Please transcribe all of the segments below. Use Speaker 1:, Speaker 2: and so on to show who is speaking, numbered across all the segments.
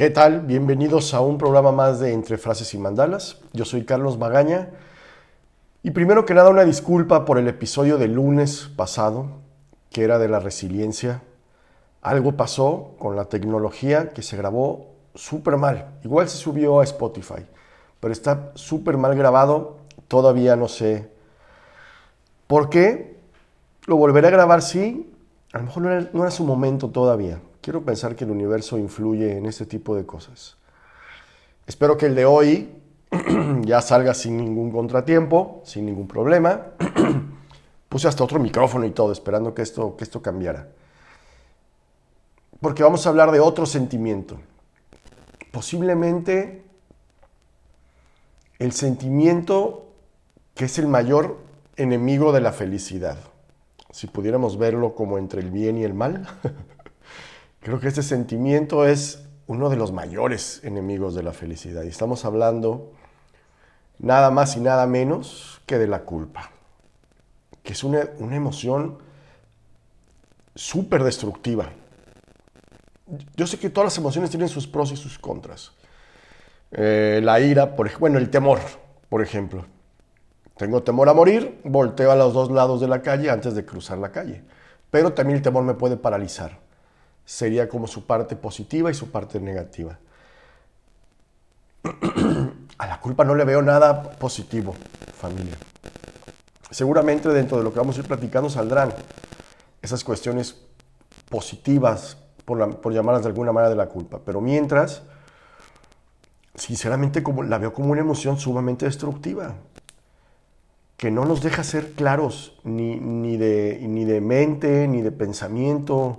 Speaker 1: ¿Qué tal? Bienvenidos a un programa más de Entre Frases y Mandalas. Yo soy Carlos Magaña. Y primero que nada una disculpa por el episodio del lunes pasado, que era de la resiliencia. Algo pasó con la tecnología que se grabó súper mal. Igual se subió a Spotify, pero está súper mal grabado. Todavía no sé por qué. Lo volveré a grabar, sí. A lo mejor no era, no era su momento todavía. Quiero pensar que el universo influye en este tipo de cosas. Espero que el de hoy ya salga sin ningún contratiempo, sin ningún problema. Puse hasta otro micrófono y todo, esperando que esto, que esto cambiara. Porque vamos a hablar de otro sentimiento. Posiblemente el sentimiento que es el mayor enemigo de la felicidad. Si pudiéramos verlo como entre el bien y el mal. Creo que este sentimiento es uno de los mayores enemigos de la felicidad. Y estamos hablando nada más y nada menos que de la culpa, que es una, emoción súper destructiva. Yo sé que todas las emociones tienen sus pros y sus contras. Eh, la ira, por, bueno, el temor, por ejemplo. Tengo temor a morir, volteo a los dos lados de la calle antes de cruzar la calle. Pero también el temor me puede paralizar sería como su parte positiva y su parte negativa. A la culpa no le veo nada positivo, familia. Seguramente dentro de lo que vamos a ir platicando saldrán esas cuestiones positivas, por, por llamarlas de alguna manera, de la culpa. Pero mientras, sinceramente como, la veo como una emoción sumamente destructiva, que no nos deja ser claros ni, ni, de, ni de mente, ni de pensamiento,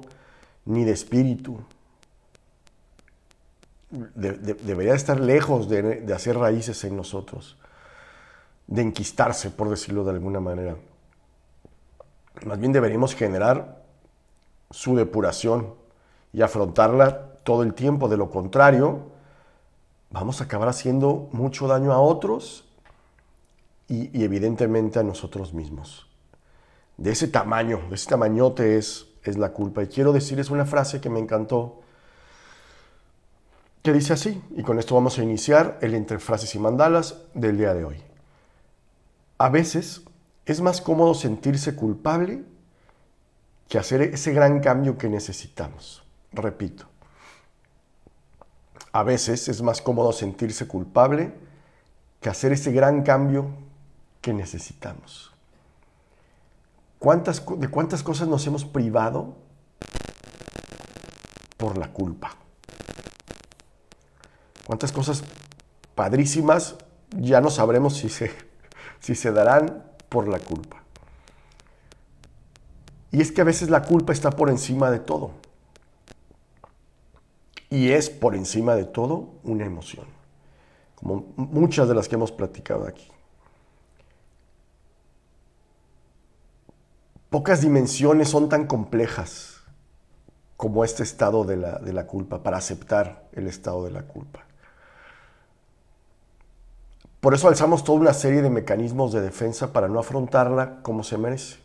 Speaker 1: ni de espíritu. debería estar lejos de, hacer raíces en nosotros, de enquistarse, por decirlo de alguna manera. Más bien deberíamos generar su depuración y afrontarla todo el tiempo. De lo contrario, vamos a acabar haciendo mucho daño a otros y, y, evidentemente a nosotros mismos. De ese tamaño, de ese tamañote es es la culpa. Y quiero decirles una frase que me encantó, que dice así, y con esto vamos a iniciar el entre frases y mandalas del día de hoy. A veces es más cómodo sentirse culpable que hacer ese gran cambio que necesitamos. Repito, a veces es más cómodo sentirse culpable que hacer ese gran cambio que necesitamos. ¿De cuántas cosas nos hemos privado por la culpa? ¿Cuántas cosas padrísimas ya no sabremos si se, si se darán por la culpa? Y es que a veces la culpa está por encima de todo. Y es por encima de todo una emoción, como muchas de las que hemos platicado aquí. Pocas dimensiones son tan complejas como este estado de la, de la culpa, para aceptar el estado de la culpa. Por eso alzamos toda una serie de mecanismos de defensa para no afrontarla como se merece.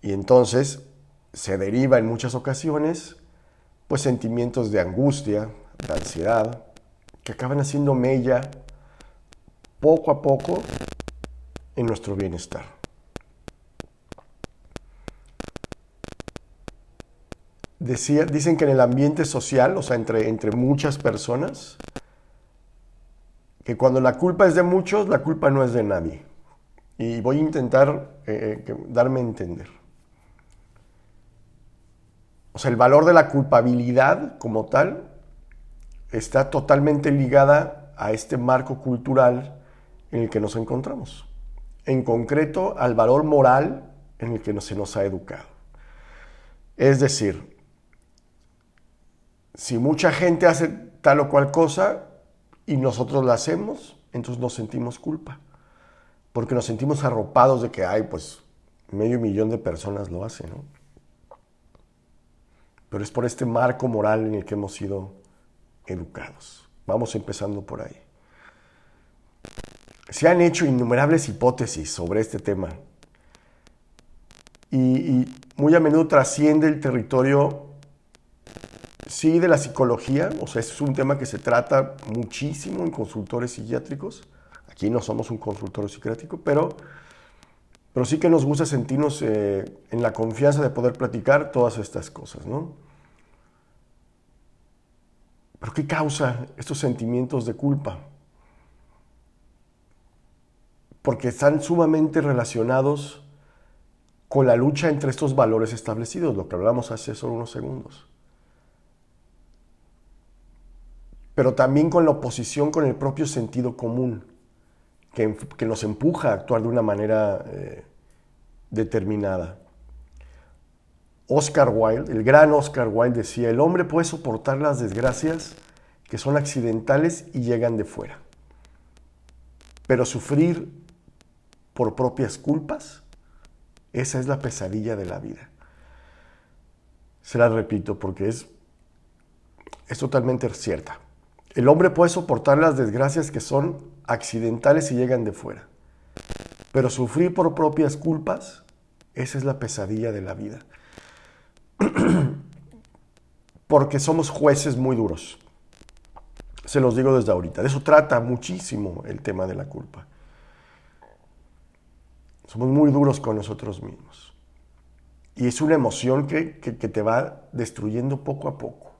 Speaker 1: Y entonces se deriva en muchas ocasiones pues sentimientos de angustia, de ansiedad, que acaban haciendo mella poco a poco en nuestro bienestar. Dicen que en el ambiente social, o sea, entre, entre muchas personas, que cuando la culpa es de muchos, la culpa no es de nadie. Y voy a intentar eh, eh, darme a entender. O sea, el valor de la culpabilidad como tal está totalmente ligada a este marco cultural en el que nos encontramos. En concreto, al valor moral en el que se nos ha educado. Es decir, si mucha gente hace tal o cual cosa y nosotros la hacemos, entonces nos sentimos culpa. Porque nos sentimos arropados de que hay, pues, medio millón de personas lo hacen, ¿no? Pero es por este marco moral en el que hemos sido educados. Vamos empezando por ahí. Se han hecho innumerables hipótesis sobre este tema y, y muy a menudo trasciende el territorio sí de la psicología, o sea, es un tema que se trata muchísimo en consultores psiquiátricos. Aquí no somos un consultorio psiquiátrico, pero, pero sí que nos gusta sentirnos eh, en la confianza de poder platicar todas estas cosas, ¿no? ¿Pero qué causa estos sentimientos de culpa? Porque están sumamente relacionados con la lucha entre estos valores establecidos, lo que hablamos hace solo unos segundos. Pero también con la oposición con el propio sentido común, que, nos empuja a actuar de una manera eh, determinada. Oscar Wilde, el gran Oscar Wilde decía, el hombre puede soportar las desgracias que son accidentales y llegan de fuera, pero sufrir por propias culpas esa es la pesadilla de la vida. Se la repito porque es, es totalmente cierta. El hombre puede soportar las desgracias que son accidentales y llegan de fuera. Pero sufrir por propias culpas, esa es la pesadilla de la vida. Porque somos jueces muy duros. Se los digo desde ahorita. De eso trata muchísimo el tema de la culpa. Somos muy duros con nosotros mismos. Y es una emoción que, te va destruyendo poco a poco.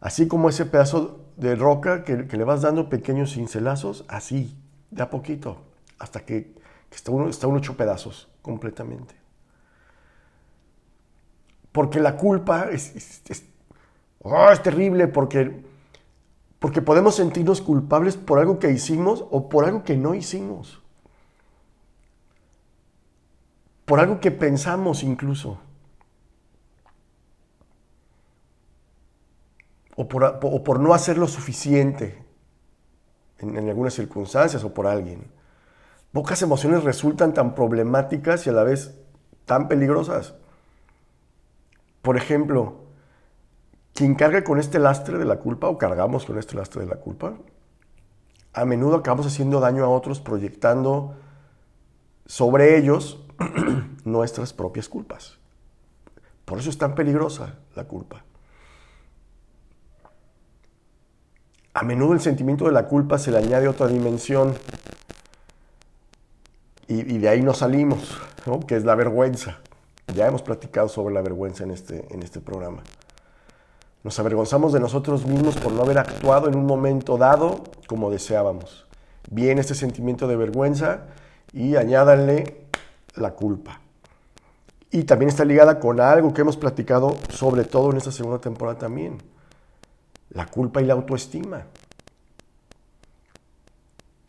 Speaker 1: Así como ese pedazo de roca que, le vas dando pequeños cincelazos, así, de a poquito, hasta que, está, uno, está uno hecho pedazos completamente. Porque la culpa es, oh, es terrible, porque, porque podemos sentirnos culpables por algo que hicimos o por algo que no hicimos. por algo que pensamos incluso. O por, no hacer lo suficiente en, en, algunas circunstancias o por alguien. Pocas emociones resultan tan problemáticas y a la vez tan peligrosas. Por ejemplo, quien carga con este lastre de la culpa o cargamos con este lastre de la culpa, a menudo acabamos haciendo daño a otros proyectando sobre ellos nuestras propias culpas. Por eso es tan peligrosa la culpa. A menudo el sentimiento de la culpa se le añade otra dimensión y, de ahí nos salimos, que es la vergüenza. Ya hemos platicado sobre la vergüenza en este, en este programa. Nos avergonzamos de nosotros mismos por no haber actuado en un momento dado como deseábamos. Viene este sentimiento de vergüenza y añádanle la culpa. Y también está ligada con algo que hemos platicado sobre todo en esta segunda temporada también. La culpa y la autoestima.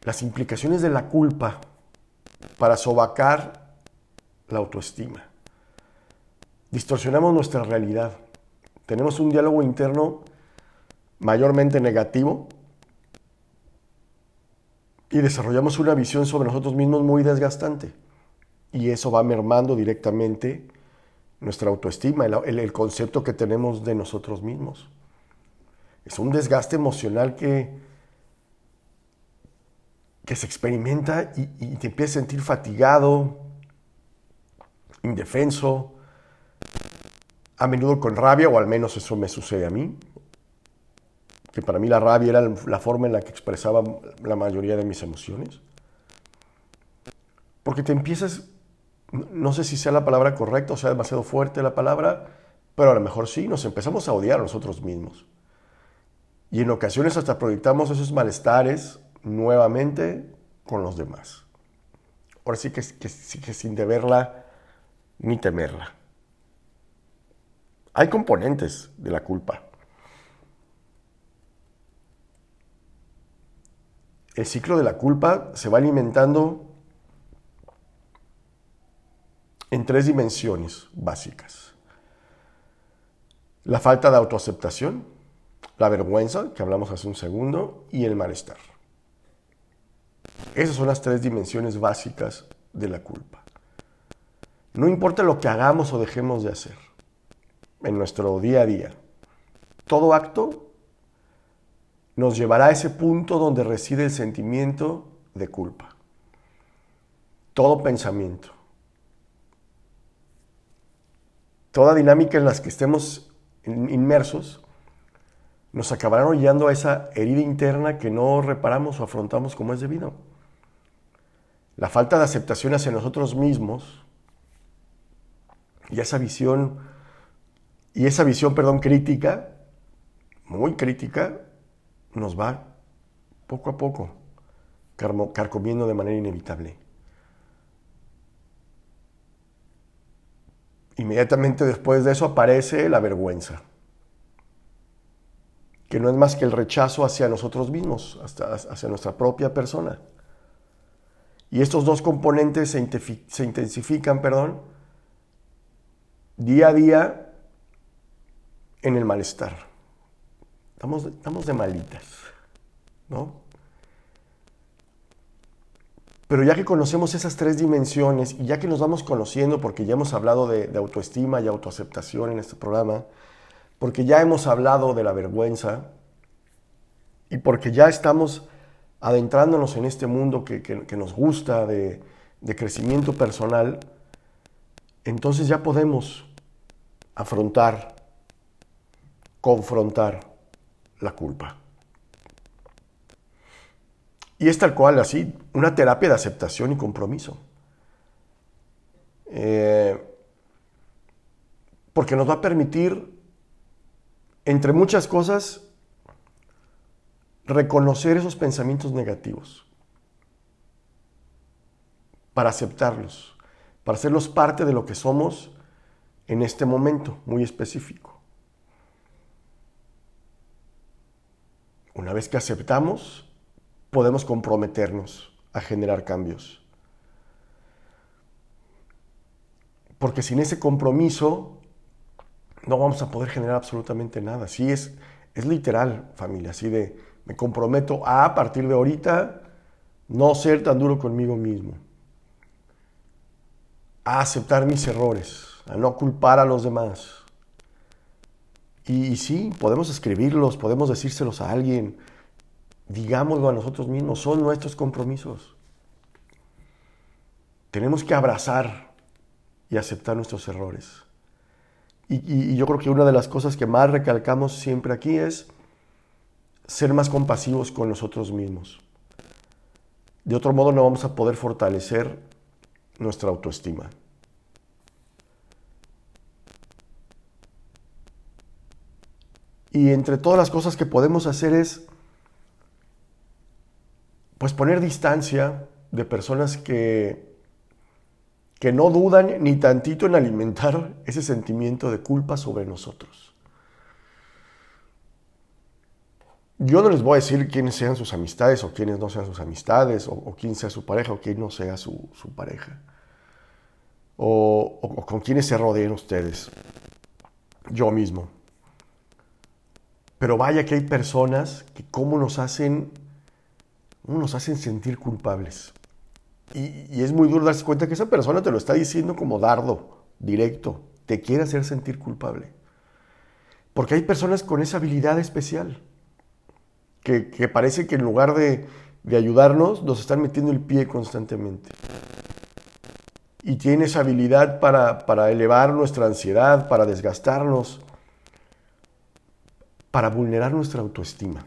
Speaker 1: Las implicaciones de la culpa para sobacar la autoestima. Distorsionamos nuestra realidad. Tenemos un diálogo interno mayormente negativo y desarrollamos una visión sobre nosotros mismos muy desgastante y eso va mermando directamente nuestra autoestima, el, concepto que tenemos de nosotros mismos. Es un desgaste emocional que, que se experimenta y, y te empiezas a sentir fatigado, indefenso, a menudo con rabia, o al menos eso me sucede a mí, que para mí la rabia era la forma en la que expresaba la mayoría de mis emociones. Porque te empiezas no sé si sea la palabra correcta o sea demasiado fuerte la palabra, pero a lo mejor sí, nos empezamos a odiar a nosotros mismos. Y en ocasiones hasta proyectamos esos malestares nuevamente con los demás. Ahora sí que, sin deberla ni temerla. Hay componentes de la culpa. El ciclo de la culpa se va alimentando en tres dimensiones básicas. La falta de autoaceptación, la vergüenza, que hablamos hace un segundo, y el malestar. Esas son las tres dimensiones básicas de la culpa. No importa lo que hagamos o dejemos de hacer en nuestro día a día, todo acto nos llevará a ese punto donde reside el sentimiento de culpa. Todo pensamiento, toda dinámica en las que estemos inmersos nos acabarán orillando a esa herida interna que no reparamos o afrontamos como es debido. La falta de aceptación hacia nosotros mismos y esa visión, y esa visión, perdón, crítica, muy crítica, nos va poco a poco carcomiendo de manera inevitable. Inmediatamente después de eso aparece la vergüenza que no es más que el rechazo hacia nosotros mismos, hacia nuestra propia persona. Y estos dos componentes se, intensifican, perdón, día a día en el malestar. Estamos, estamos de malitas, ¿no? Pero ya que conocemos esas tres dimensiones y ya que nos vamos conociendo, porque ya hemos hablado de, de autoestima y autoaceptación en este programa, porque ya hemos hablado de la vergüenza y porque ya estamos adentrándonos en este mundo que, nos gusta de, de crecimiento personal, entonces ya podemos afrontar, confrontar la culpa. Y es tal cual, así, una terapia de aceptación y compromiso. Eh, porque nos va a permitir entre muchas cosas, reconocer esos pensamientos negativos, para aceptarlos, para hacerlos parte de lo que somos en este momento muy específico. Una vez que aceptamos, podemos comprometernos a generar cambios. Porque sin ese compromiso no vamos a poder generar absolutamente nada. Sí, es, es literal, familia, así de me comprometo a, partir de ahorita, no ser tan duro conmigo mismo, a aceptar mis errores, a no culpar a los demás. Y, sí, podemos escribirlos, podemos decírselos a alguien, digámoslo a nosotros mismos, son nuestros compromisos. Tenemos que abrazar y aceptar nuestros errores. Y, yo creo que una de las cosas que más recalcamos siempre aquí es ser más compasivos con nosotros mismos. De otro modo no vamos a poder fortalecer nuestra autoestima. Y entre todas las cosas que podemos hacer es pues poner distancia de personas que que no dudan ni tantito en alimentar ese sentimiento de culpa sobre nosotros. Yo no les voy a decir quiénes sean sus amistades o quiénes no sean sus amistades, o, quién sea su pareja o quién no sea su, pareja, o, con quiénes se rodeen ustedes, yo mismo. Pero vaya que hay personas que cómo nos hacen, cómo nos hacen sentir culpables. Y, es muy duro darse cuenta que esa persona te lo está diciendo como dardo, directo, te quiere hacer sentir culpable. Porque hay personas con esa habilidad especial, que, parece que en lugar de, ayudarnos, nos están metiendo el pie constantemente. Y tiene esa habilidad para, para elevar nuestra ansiedad, para desgastarnos, para vulnerar nuestra autoestima,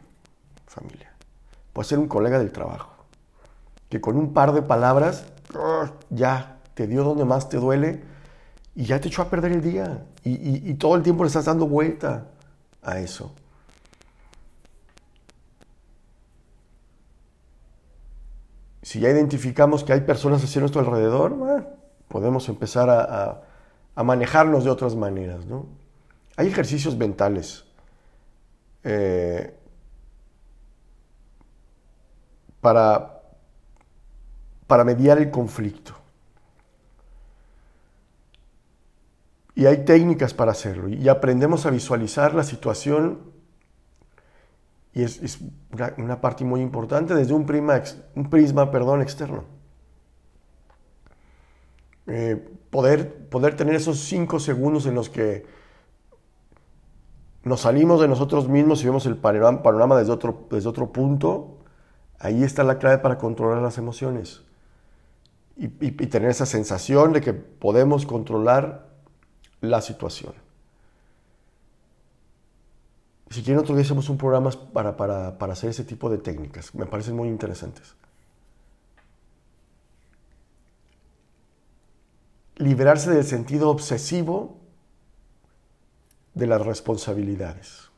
Speaker 1: familia. Puede ser un colega del trabajo que con un par de palabras ¡ah! ya te dio donde más te duele y ya te echó a perder el día. Y, todo el tiempo le estás dando vuelta a eso. Si ya identificamos que hay personas así a nuestro alrededor, podemos empezar a, manejarnos de otras maneras. ¿no? Hay ejercicios mentales. Eh, para, para mediar el conflicto. Y hay técnicas para hacerlo. Y aprendemos a visualizar la situación, y es, una, parte muy importante, desde un, un prisma perdón, externo. Eh, poder, poder tener esos cinco segundos en los que nos salimos de nosotros mismos y vemos el panorama, panorama desde, otro, desde otro punto, ahí está la clave para controlar las emociones y, tener esa sensación de que podemos controlar la situación. Si quieren, otro día hacemos un programa para, para, para hacer ese tipo de técnicas. Me parecen muy interesantes. Liberarse del sentido obsesivo de las responsabilidades.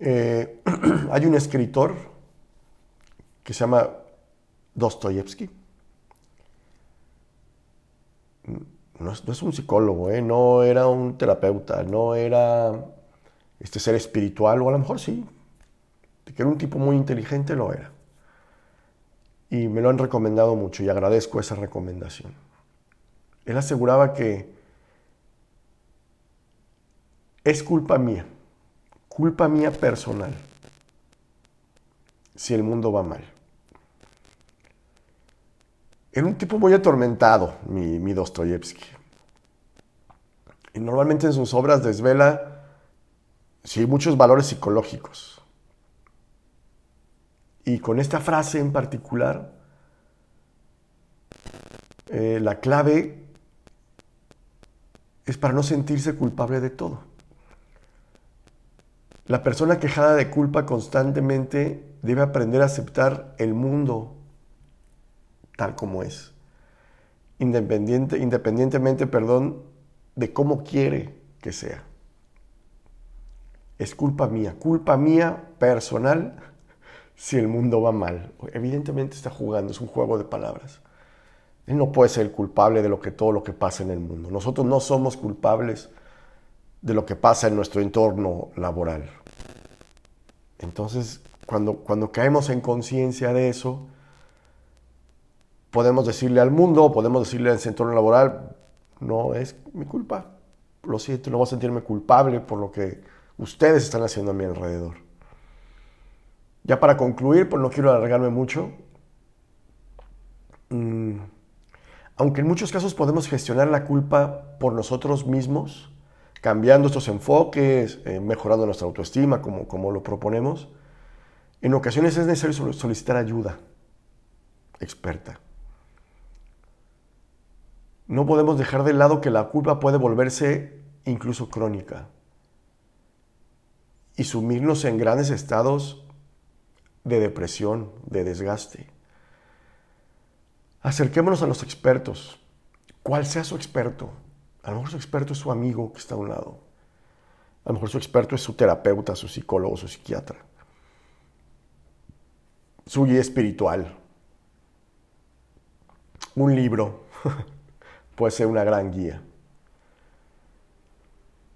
Speaker 1: Eh, hay un escritor que se llama Dostoyevsky. No es, un psicólogo, ¿eh? no era un terapeuta, no era este ser espiritual, o a lo mejor sí, que era un tipo muy inteligente, lo era. Y me lo han recomendado mucho y agradezco esa recomendación. Él aseguraba que es culpa mía, culpa mía personal, si el mundo va mal. Era un tipo muy atormentado, mi, mi Dostoyevsky. Y normalmente en sus obras desvela, sí, muchos valores psicológicos. Y con esta frase en particular, eh, la clave es para no sentirse culpable de todo. La persona quejada de culpa constantemente debe aprender a aceptar el mundo tal como es, independiente, independientemente, perdón, de cómo quiere que sea. Es culpa mía, culpa mía personal si el mundo va mal. Evidentemente está jugando, es un juego de palabras. Él no puede ser culpable de todo lo que pasa en el mundo. Nosotros no somos culpables de lo que pasa en nuestro entorno laboral. Entonces, cuando, cuando caemos en conciencia de eso, podemos decirle al mundo, podemos decirle al entorno laboral, no es mi culpa. Lo siento, no voy a sentirme culpable por lo que ustedes están haciendo a mi alrededor. Ya para concluir, pues no quiero alargarme mucho. Mm, aunque en muchos casos podemos gestionar la culpa por nosotros mismos, cambiando estos enfoques, eh, mejorando nuestra autoestima como, como lo proponemos, en ocasiones es necesario solicitar ayuda experta. No podemos dejar de lado que la culpa puede volverse incluso crónica y sumirnos en grandes estados de depresión, de desgaste. Acerquémonos a los expertos, cual sea su experto, a lo mejor su experto es su amigo que está a un lado. A lo mejor su experto es su terapeuta, su psicólogo, su psiquiatra. Su guía espiritual. Un libro puede ser una gran guía.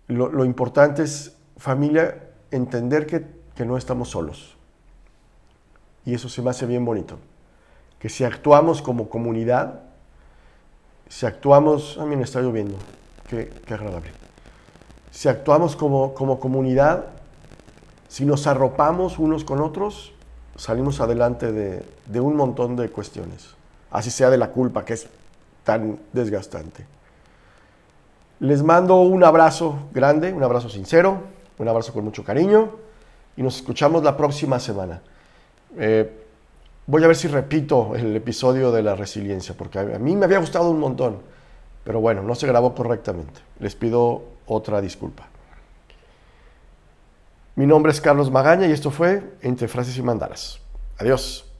Speaker 1: Lo, importante es, familia, entender que, que no estamos solos. Y eso se me hace bien bonito. Que si actuamos como comunidad, si actuamos, a mí me está lloviendo, Qué, agradable. Si actuamos como, como comunidad, si nos arropamos unos con otros, salimos adelante de, de un montón de cuestiones. Así sea de la culpa, que es tan desgastante. Les mando un abrazo grande, un abrazo sincero, un abrazo con mucho cariño y nos escuchamos la próxima semana. Eh, voy a ver si repito el episodio de la resiliencia, porque a mí me había gustado un montón. Pero bueno, no se grabó correctamente. Les pido otra disculpa. Mi nombre es Carlos Magaña y esto fue Entre Frases y Mandalas. Adiós.